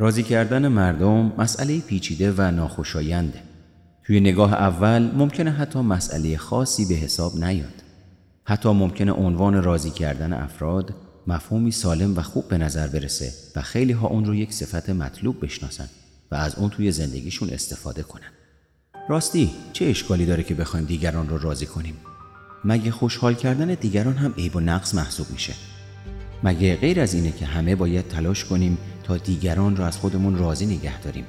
راضی کردن مردم مسئله پیچیده و ناخوشاینده. توی نگاه اول ممکنه حتی مسئله خاصی به حساب نیاد. حتی ممکنه عنوان راضی کردن افراد مفهومی سالم و خوب به نظر برسه و خیلی ها اون رو یک صفت مطلوب بشناسن و از اون توی زندگیشون استفاده کنن. راستی چه اشکالی داره که بخوایم دیگران رو راضی کنیم؟ مگه خوشحال کردن دیگران هم عیب و نقص محسوب میشه؟ مگه غیر از اینه که همه باید تلاش کنیم دیگران را از خودمون راضی نگه داریم؟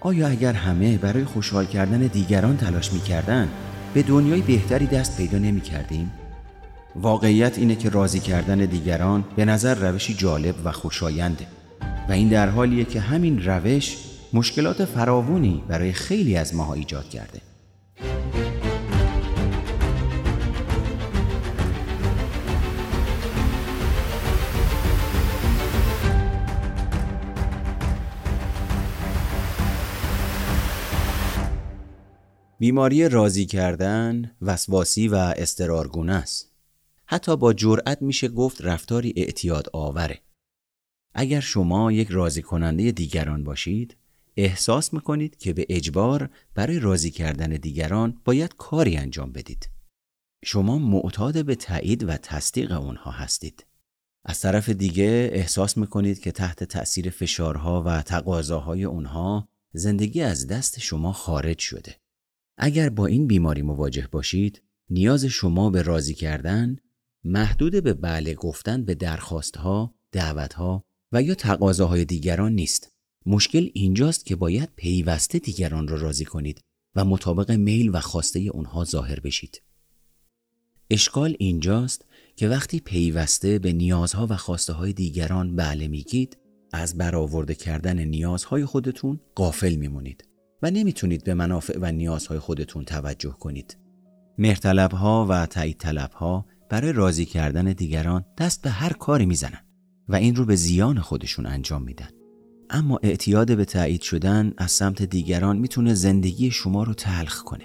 آیا اگر همه برای خوشحال کردن دیگران تلاش می‌کردن به دنیای بهتری دست پیدا نمی کردیم؟ واقعیت اینه که راضی کردن دیگران به نظر روشی جالب و خوشاینده و این در حالیه که همین روش مشکلات فراوونی برای خیلی از ماها ایجاد کرده. بیماری راضی کردن وسواسی و استرارگونه است. حتی با جرأت میشه گفت رفتاری اعتیاد آوره. اگر شما یک راضی کننده دیگران باشید، احساس می‌کنید که به اجبار برای راضی کردن دیگران باید کاری انجام بدید. شما معتاد به تایید و تصدیق اونها هستید. از طرف دیگه احساس می‌کنید که تحت تأثیر فشارها و تقاضاهای اونها زندگی از دست شما خارج شده. اگر با این بیماری مواجه باشید، نیاز شما به راضی کردن محدود به بله گفتن به درخواستها، دعوتها و یا تقاضاهای دیگران نیست. مشکل اینجاست که باید پیوسته دیگران را راضی کنید و مطابق میل و خواسته اونها ظاهر بشید. اشکال اینجاست که وقتی پیوسته به نیازها و خواسته های دیگران بله میگید از برآورده کردن نیازهای خودتون قافل میمونید و نمی‌تونید به منافع و نیازهای خودتون توجه کنید. مرتلب ها و تایید طلب ها برای راضی کردن دیگران دست به هر کاری می‌زنن و این رو به زیان خودشون انجام میدن. اما اعتیاد به تایید شدن از سمت دیگران می‌تونه زندگی شما رو تلخ کنه.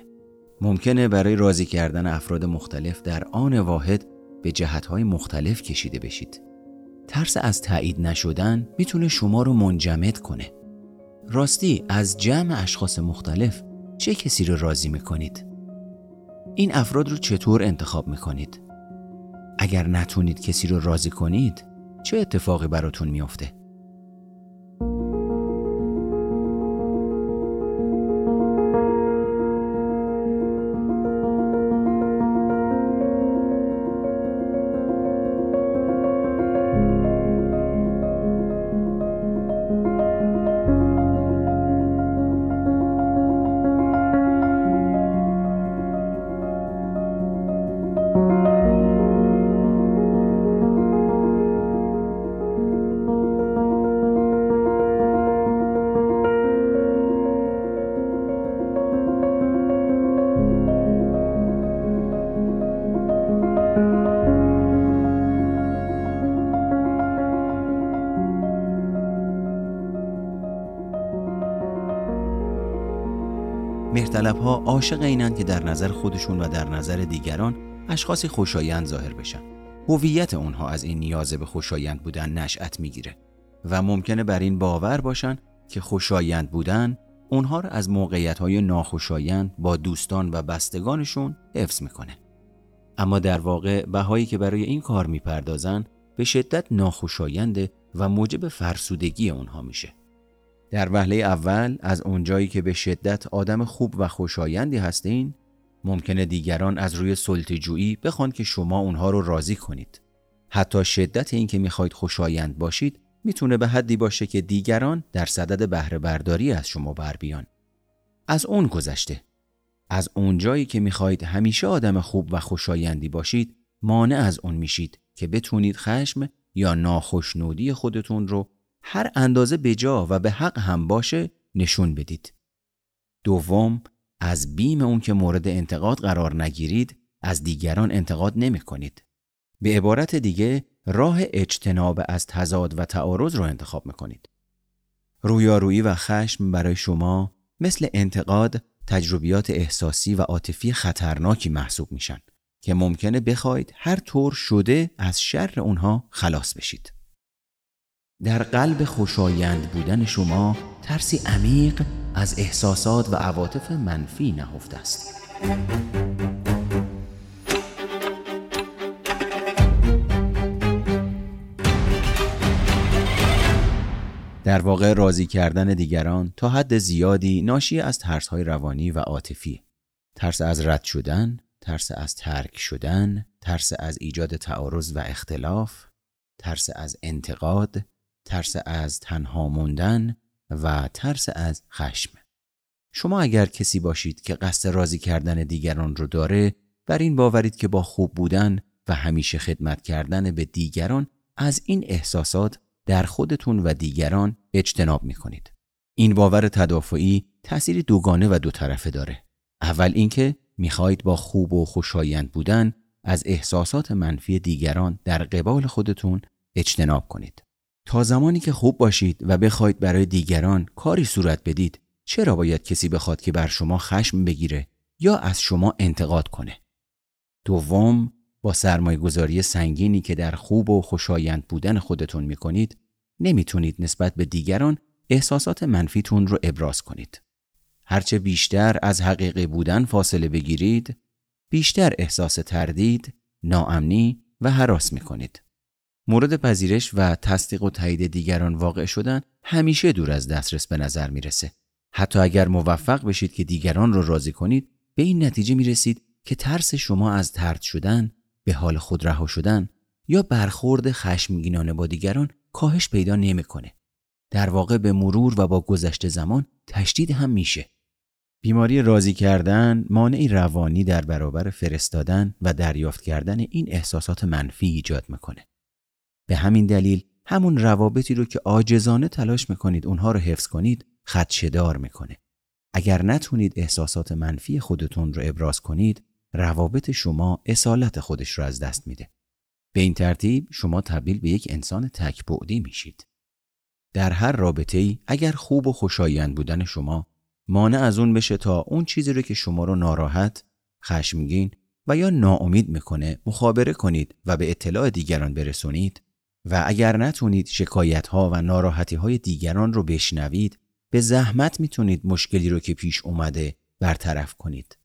ممکنه برای راضی کردن افراد مختلف در آن واحد به جهتهای مختلف کشیده بشید. ترس از تایید نشدن می‌تونه شما رو منجمد کنه. راستی از جمع اشخاص مختلف چه کسی رو راضی می‌کنید؟ این افراد رو چطور انتخاب می‌کنید؟ اگر نتونید کسی رو راضی کنید چه اتفاقی براتون میافته؟ مهرطلب ها عاشق اینند که در نظر خودشون و در نظر دیگران اشخاصی خوشایند ظاهر بشن. هویت اونها از این نیاز به خوشایند بودن نشأت می‌گیره و ممکنه بر این باور باشن که خوشایند بودن اونها را از موقعیت های ناخوشایند با دوستان و بستگانشون حفظ می‌کنه. اما در واقع بهایی که برای این کار می‌پردازن به شدت ناخوشاینده و موجب فرسودگی اونها میشه. در وهله اول از اونجایی که به شدت آدم خوب و خوشایندی هستین ممکنه دیگران از روی سلطجویی بخوان که شما اونها رو راضی کنید. حتی شدت این که می‌خواید خوشایند باشید می‌تونه به حدی باشه که دیگران در صدد بهره برداری از شما بر بیان. از اون گذشته. از اونجایی که می‌خواهید همیشه آدم خوب و خوشایندی باشید مانع از اون میشید که بتونید خشم یا ناخشنودی خودتون رو هر اندازه بجا و به حق هم باشه نشون بدید. دوم از بیم اون که مورد انتقاد قرار نگیرید از دیگران انتقاد نمی کنید. به عبارت دیگه راه اجتناب از تضاد و تعارض رو انتخاب می کنید. رویارویی و خشم برای شما مثل انتقاد تجربیات احساسی و عاطفی خطرناکی محسوب میشن که ممکنه بخواید هر طور شده از شر اونها خلاص بشید. در قلب خوشایند بودن شما ترسی عمیق از احساسات و عواطف منفی نهفته است. در واقع راضی کردن دیگران تا حد زیادی ناشی از ترسهای روانی و عاطفی. ترس از رد شدن، ترس از ترک شدن، ترس از ایجاد تعارض و اختلاف، ترس از انتقاد، ترس از تنها موندن و ترس از خشم. شما اگر کسی باشید که قصد راضی کردن دیگران رو داره بر این باورید که با خوب بودن و همیشه خدمت کردن به دیگران از این احساسات در خودتون و دیگران اجتناب می کنید. این باور تدافعی تأثیر دوگانه و دو طرفه داره. اول اینکه می‌خواهید با خوب و خوشایند بودن از احساسات منفی دیگران در قبال خودتون اجتناب کنید. تا زمانی که خوب باشید و بخواید برای دیگران کاری صورت بدید چرا باید کسی بخواد که بر شما خشم بگیره یا از شما انتقاد کنه؟ دوم با سرمایه گذاری سنگینی که در خوب و خوشایند بودن خودتون می‌کنید نمی‌تونید نسبت به دیگران احساسات منفیتون رو ابراز کنید. هرچه بیشتر از حقیقی بودن فاصله بگیرید، بیشتر احساس تردید، ناامنی و حراس می‌کنید. مورد پذیرش و تصدیق و تایید دیگران واقع شدن همیشه دور از دسترس به نظر می‌رسه. حتی اگر موفق بشید که دیگران رو راضی کنید، به این نتیجه می رسید که ترس شما از ترد شدن، به حال خود رها شدن یا برخورد خشمگینانه با دیگران کاهش پیدا نمی‌کنه. در واقع به مرور و با گذشت زمان تشدید هم میشه. بیماری راضی کردن مانعی روانی در برابر فرستادن و دریافت کردن این احساسات منفی ایجاد می‌کنه. به همین دلیل همون روابطی رو که عاجزانه تلاش می‌کنید اونها رو حفظ کنید خدشدار می‌کنه. اگر نتونید احساسات منفی خودتون رو ابراز کنید روابط شما اصالت خودش رو از دست میده. به این ترتیب شما تبدیل به یک انسان تکبعدی میشید. در هر رابطه ای اگر خوب و خوشایند بودن شما مانع از اون بشه تا اون چیزی رو که شما رو ناراحت، خشمگین و یا ناامید می‌کنه مخابره کنید و به اطلاع دیگران برسونید و اگر نتونید شکایت ها و ناراحتی های دیگران رو بشنوید به زحمت می‌تونید مشکلی رو که پیش اومده برطرف کنید.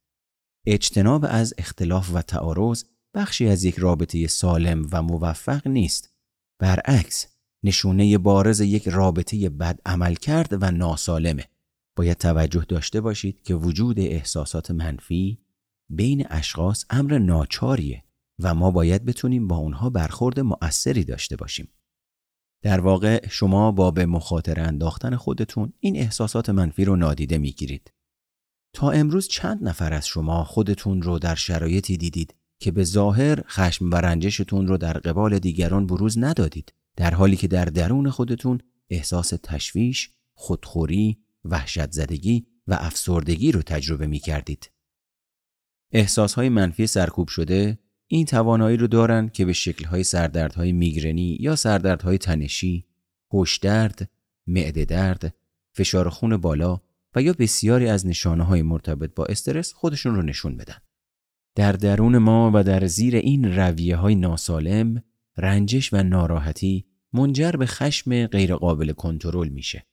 اجتناب از اختلاف و تعارض بخشی از یک رابطه سالم و موفق نیست. برعکس نشونه بارز یک رابطه بد عمل کرد و ناسالمه. باید توجه داشته باشید که وجود احساسات منفی بین اشخاص امر ناچاریه و ما باید بتونیم با اونها برخورد مؤثری داشته باشیم. در واقع شما با به مخاطره انداختن خودتون این احساسات منفی رو نادیده می‌گیرید. تا امروز چند نفر از شما خودتون رو در شرایطی دیدید که به ظاهر خشم و رنجشتون رو در قبال دیگران بروز ندادید در حالی که در درون خودتون احساس تشویش، خودخوری، وحشت زدگی و افسردگی رو تجربه می کردید. احساسهای منفی سرکوب شده این توانایی رو دارن که به شکلهای سردردهای میگرنی یا سردردهای تنشی، هشدرد، معده درد، فشار خون بالا و یا بسیاری از نشانه های مرتبط با استرس خودشون رو نشون بدن. در درون ما و در زیر این رویه های ناسالم رنجش و ناراحتی منجر به خشم غیرقابل کنترل میشه.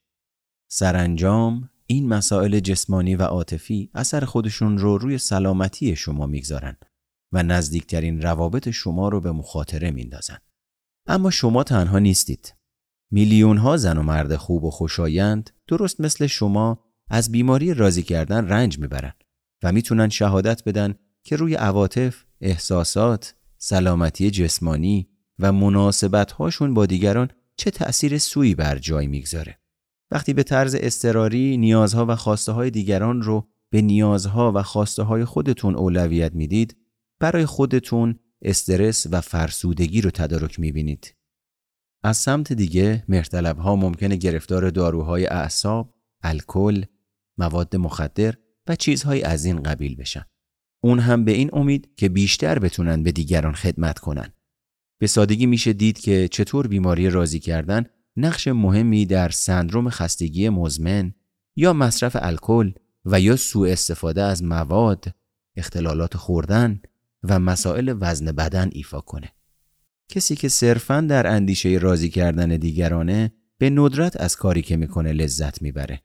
سرانجام این مسائل جسمانی و عاطفی اثر خودشون رو روی سلامتی شما می‌گذارن و نزدیکترین روابط شما رو به مخاطره میندازن. اما شما تنها نیستید. میلیون ها زن و مرد خوب و خوشایند درست مثل شما از بیماری راضی کردن رنج می‌برن و می‌تونن شهادت بدن که روی عواطف، احساسات، سلامتی جسمانی و مناسبت هاشون با دیگران چه تأثیر سوی بر جای می‌گذاره. وقتی به طرز استراری نیازها و خواسته های دیگران رو به نیازها و خواسته های خودتون اولویت می‌دید برای خودتون استرس و فرسودگی رو تدارک می‌بینید. از سمت دیگه مرتلب ها ممکنه گرفتار داروهای اعصاب، الکل، مواد مخدر و چیزهای از این قبیل بشن. اون هم به این امید که بیشتر بتونن به دیگران خدمت کنن. به سادگی میشه دید که چطور بیماری راضی کردن نقش مهمی در سندروم خستگی مزمن یا مصرف الکل و یا سوء استفاده از مواد، اختلالات خوردن و مسائل وزن بدن ایفا کنه. کسی که صرفا در اندیشه راضی کردن دیگرانه به ندرت از کاری که می‌کنه لذت می‌بره.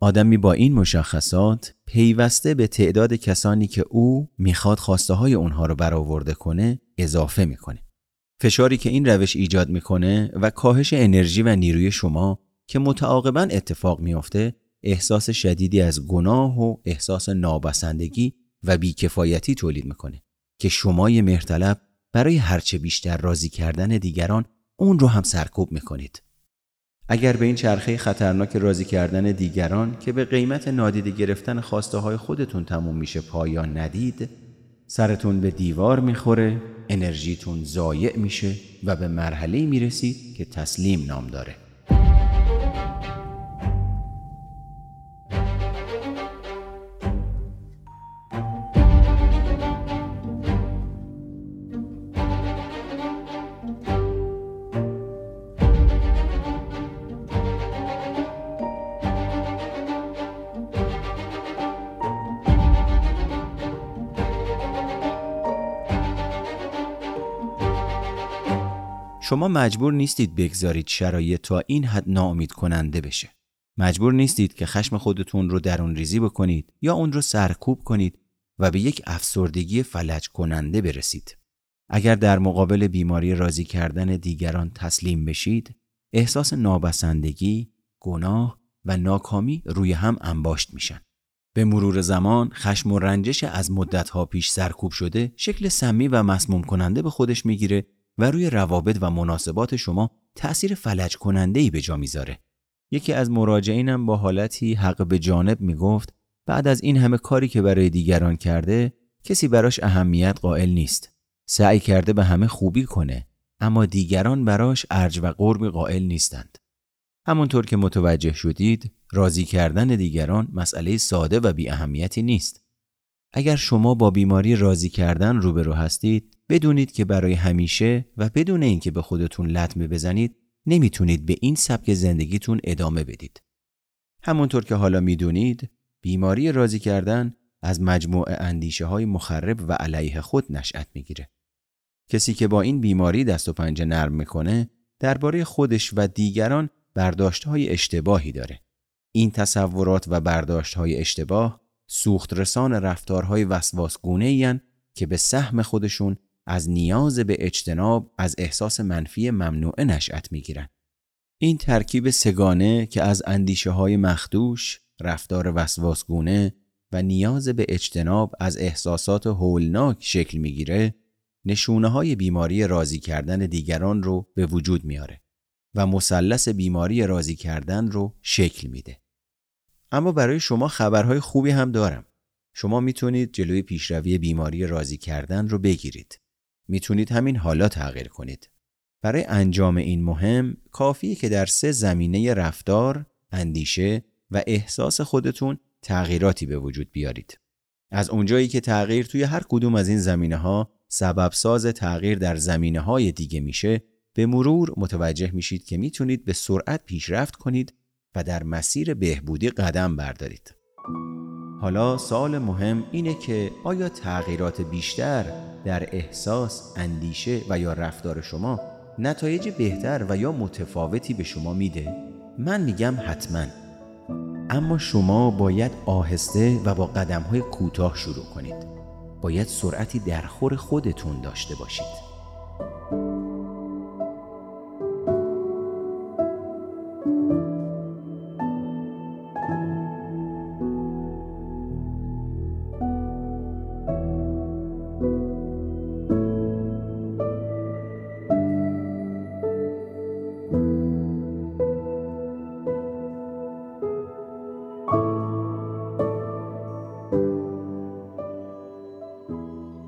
آدمی با این مشخصات پیوسته به تعداد کسانی که او می‌خواد خواسته های اونها رو برآورده کنه اضافه می‌کنه. فشاری که این روش ایجاد می‌کنه و کاهش انرژی و نیروی شما که متعاقبا اتفاق میافته احساس شدیدی از گناه و احساس نابسندگی و بیکفایتی تولید می‌کنه که شمای مهرطلب برای هرچه بیشتر راضی کردن دیگران اون رو هم سرکوب می‌کنید. اگر به این چرخه خطرناک راضی کردن دیگران که به قیمت نادیده گرفتن خواسته های خودتون تموم میشه پایان ندید سرتون به دیوار می‌خوره انرژیتون ضایع میشه و به مرحله می‌رسید که تسلیم نام داره شما مجبور نیستید بگذارید شرایط تا این حد ناامید کننده بشه. مجبور نیستید که خشم خودتون رو درون ریزی بکنید یا اون رو سرکوب کنید و به یک افسردگی فلج کننده برسید. اگر در مقابل بیماری راضی کردن دیگران تسلیم بشید، احساس نابسندگی، گناه و ناکامی روی هم انباشت میشن. به مرور زمان خشم و رنجش از مدتها پیش سرکوب شده شکل سمی و مسموم کننده به خودش می‌گیره و روی روابط و مناسبات شما تأثیر فلج کننده ای به جا می‌ذاره. یکی از مراجعینم با حالتی حق به جانب می‌گفت بعد از این همه کاری که برای دیگران کرده کسی براش اهمیت قائل نیست. سعی کرده به همه خوبی کنه اما دیگران براش ارج و قربی قائل نیستند. همونطور که متوجه شدید راضی کردن دیگران مسئله ساده و بی اهمیتی نیست. اگر شما با بیماری راضی کردن روبرو هستید بدونید که برای همیشه و بدون اینکه به خودتون لطمه بزنید نمی‌تونید به این سبک زندگیتون ادامه بدید. همونطور که حالا می‌دونید بیماری راضی کردن از مجموعه اندیشه های مخرب و علیه خود نشأت می‌گیره. کسی که با این بیماری دست و پنجه نرم می‌کنه درباره خودش و دیگران برداشت های اشتباهی داره. این تصورات و برداشت های اشتباه سوخت رسان رفتارهای وسواسگونه که به سهم خودشون از نیاز به اجتناب از احساس منفی ممنوعه نشأت می‌گیرند. این ترکیب سگانه که از اندیشه های مخدوش، رفتار وسواسگونه و نیاز به اجتناب از احساسات هولناک شکل می‌گیره نشونه های بیماری راضی کردن دیگران رو به وجود میاره و مثلث بیماری راضی کردن رو شکل میده. اما برای شما خبرهای خوبی هم دارم. شما می‌تونید جلوی پیشروی بیماری راضی کردن رو بگیرید. می‌تونید همین حالا تغییر کنید. برای انجام این مهم کافیه که در سه زمینه رفتار، اندیشه و احساس خودتون تغییراتی به وجود بیارید. از اونجایی که تغییر توی هر کدوم از این زمینه ها سبب ساز تغییر در زمینه های دیگه میشه به مرور متوجه میشید که می‌تونید به سرعت پیشرفت کنید و در مسیر بهبودی قدم بردارید. حالا سال مهم اینه که آیا تغییرات بیشتر در احساس، اندیشه و یا رفتار شما نتایج بهتر و یا متفاوتی به شما میده؟ من میگم حتما. اما شما باید آهسته و با قدم های کوتاه شروع کنید. باید سرعتی در خور خودتون داشته باشید.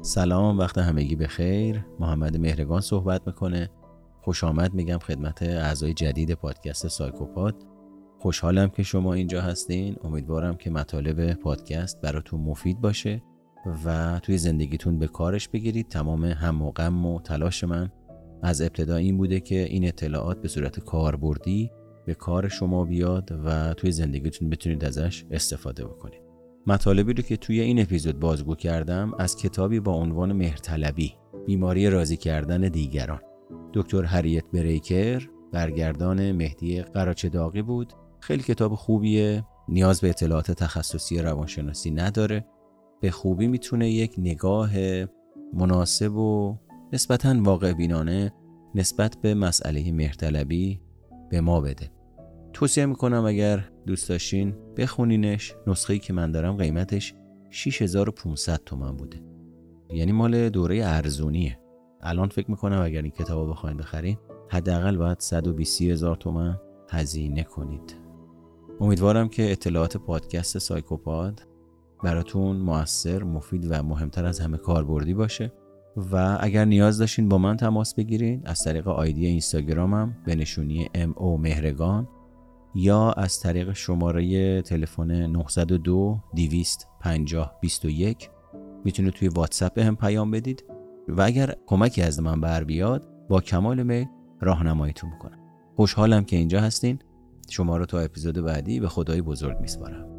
سلام وقت همگی به خیر محمد مهرگان صحبت می‌کنه. خوش آمد میگم خدمت اعضای جدید پادکست سایکوپاد خوشحالم که شما اینجا هستین. امیدوارم که مطالب پادکست براتون مفید باشه و توی زندگیتون به کارش بگیرید. تمام هم و غم و تلاش من از ابتدا این بوده که این اطلاعات به صورت کاربردی به کار شما بیاد و توی زندگیتون بتونید ازش استفاده بکنید. مطالبی رو که توی این اپیزود بازگو کردم از کتابی با عنوان مهرطلبی بیماری راضی کردن دیگران. دکتر هریت بریکر برگردان مهدی قراچداقی بود. خیلی کتاب خوبیه نیاز به اطلاعات تخصصی روانشناسی نداره. به خوبی می‌تونه یک نگاه مناسب و نسبتا واقع بینانه نسبت به مسئله مهرطلبی به ما بده. توصیه می‌کنم اگر دوست داشتین بخونینش. نسخه که من دارم قیمتش 6500 تومن بوده. یعنی مال دوره ارزونیه. الان فکر می‌کنم اگر این کتاب بخواین بخرین حداقل باید 120 هزار تومن هزینه کنید. امیدوارم که اطلاعات پادکست سایکوپاد براتون موثر مفید و مهمتر از همه کاربردی باشه. و اگر نیاز داشتین با من تماس بگیرید از طریق آیدی اینستاگرامم به نشونی ام او مهرگان یا از طریق شماره تلفن 902 250 21 می‌تونید توی واتساپ هم پیام بدید و اگر کمکی از من بر بیاد با کمال میل راهنماییتون می‌کنم. خوشحالم که اینجا هستین. شما رو تا اپیزود بعدی به خدای بزرگ میسپارم.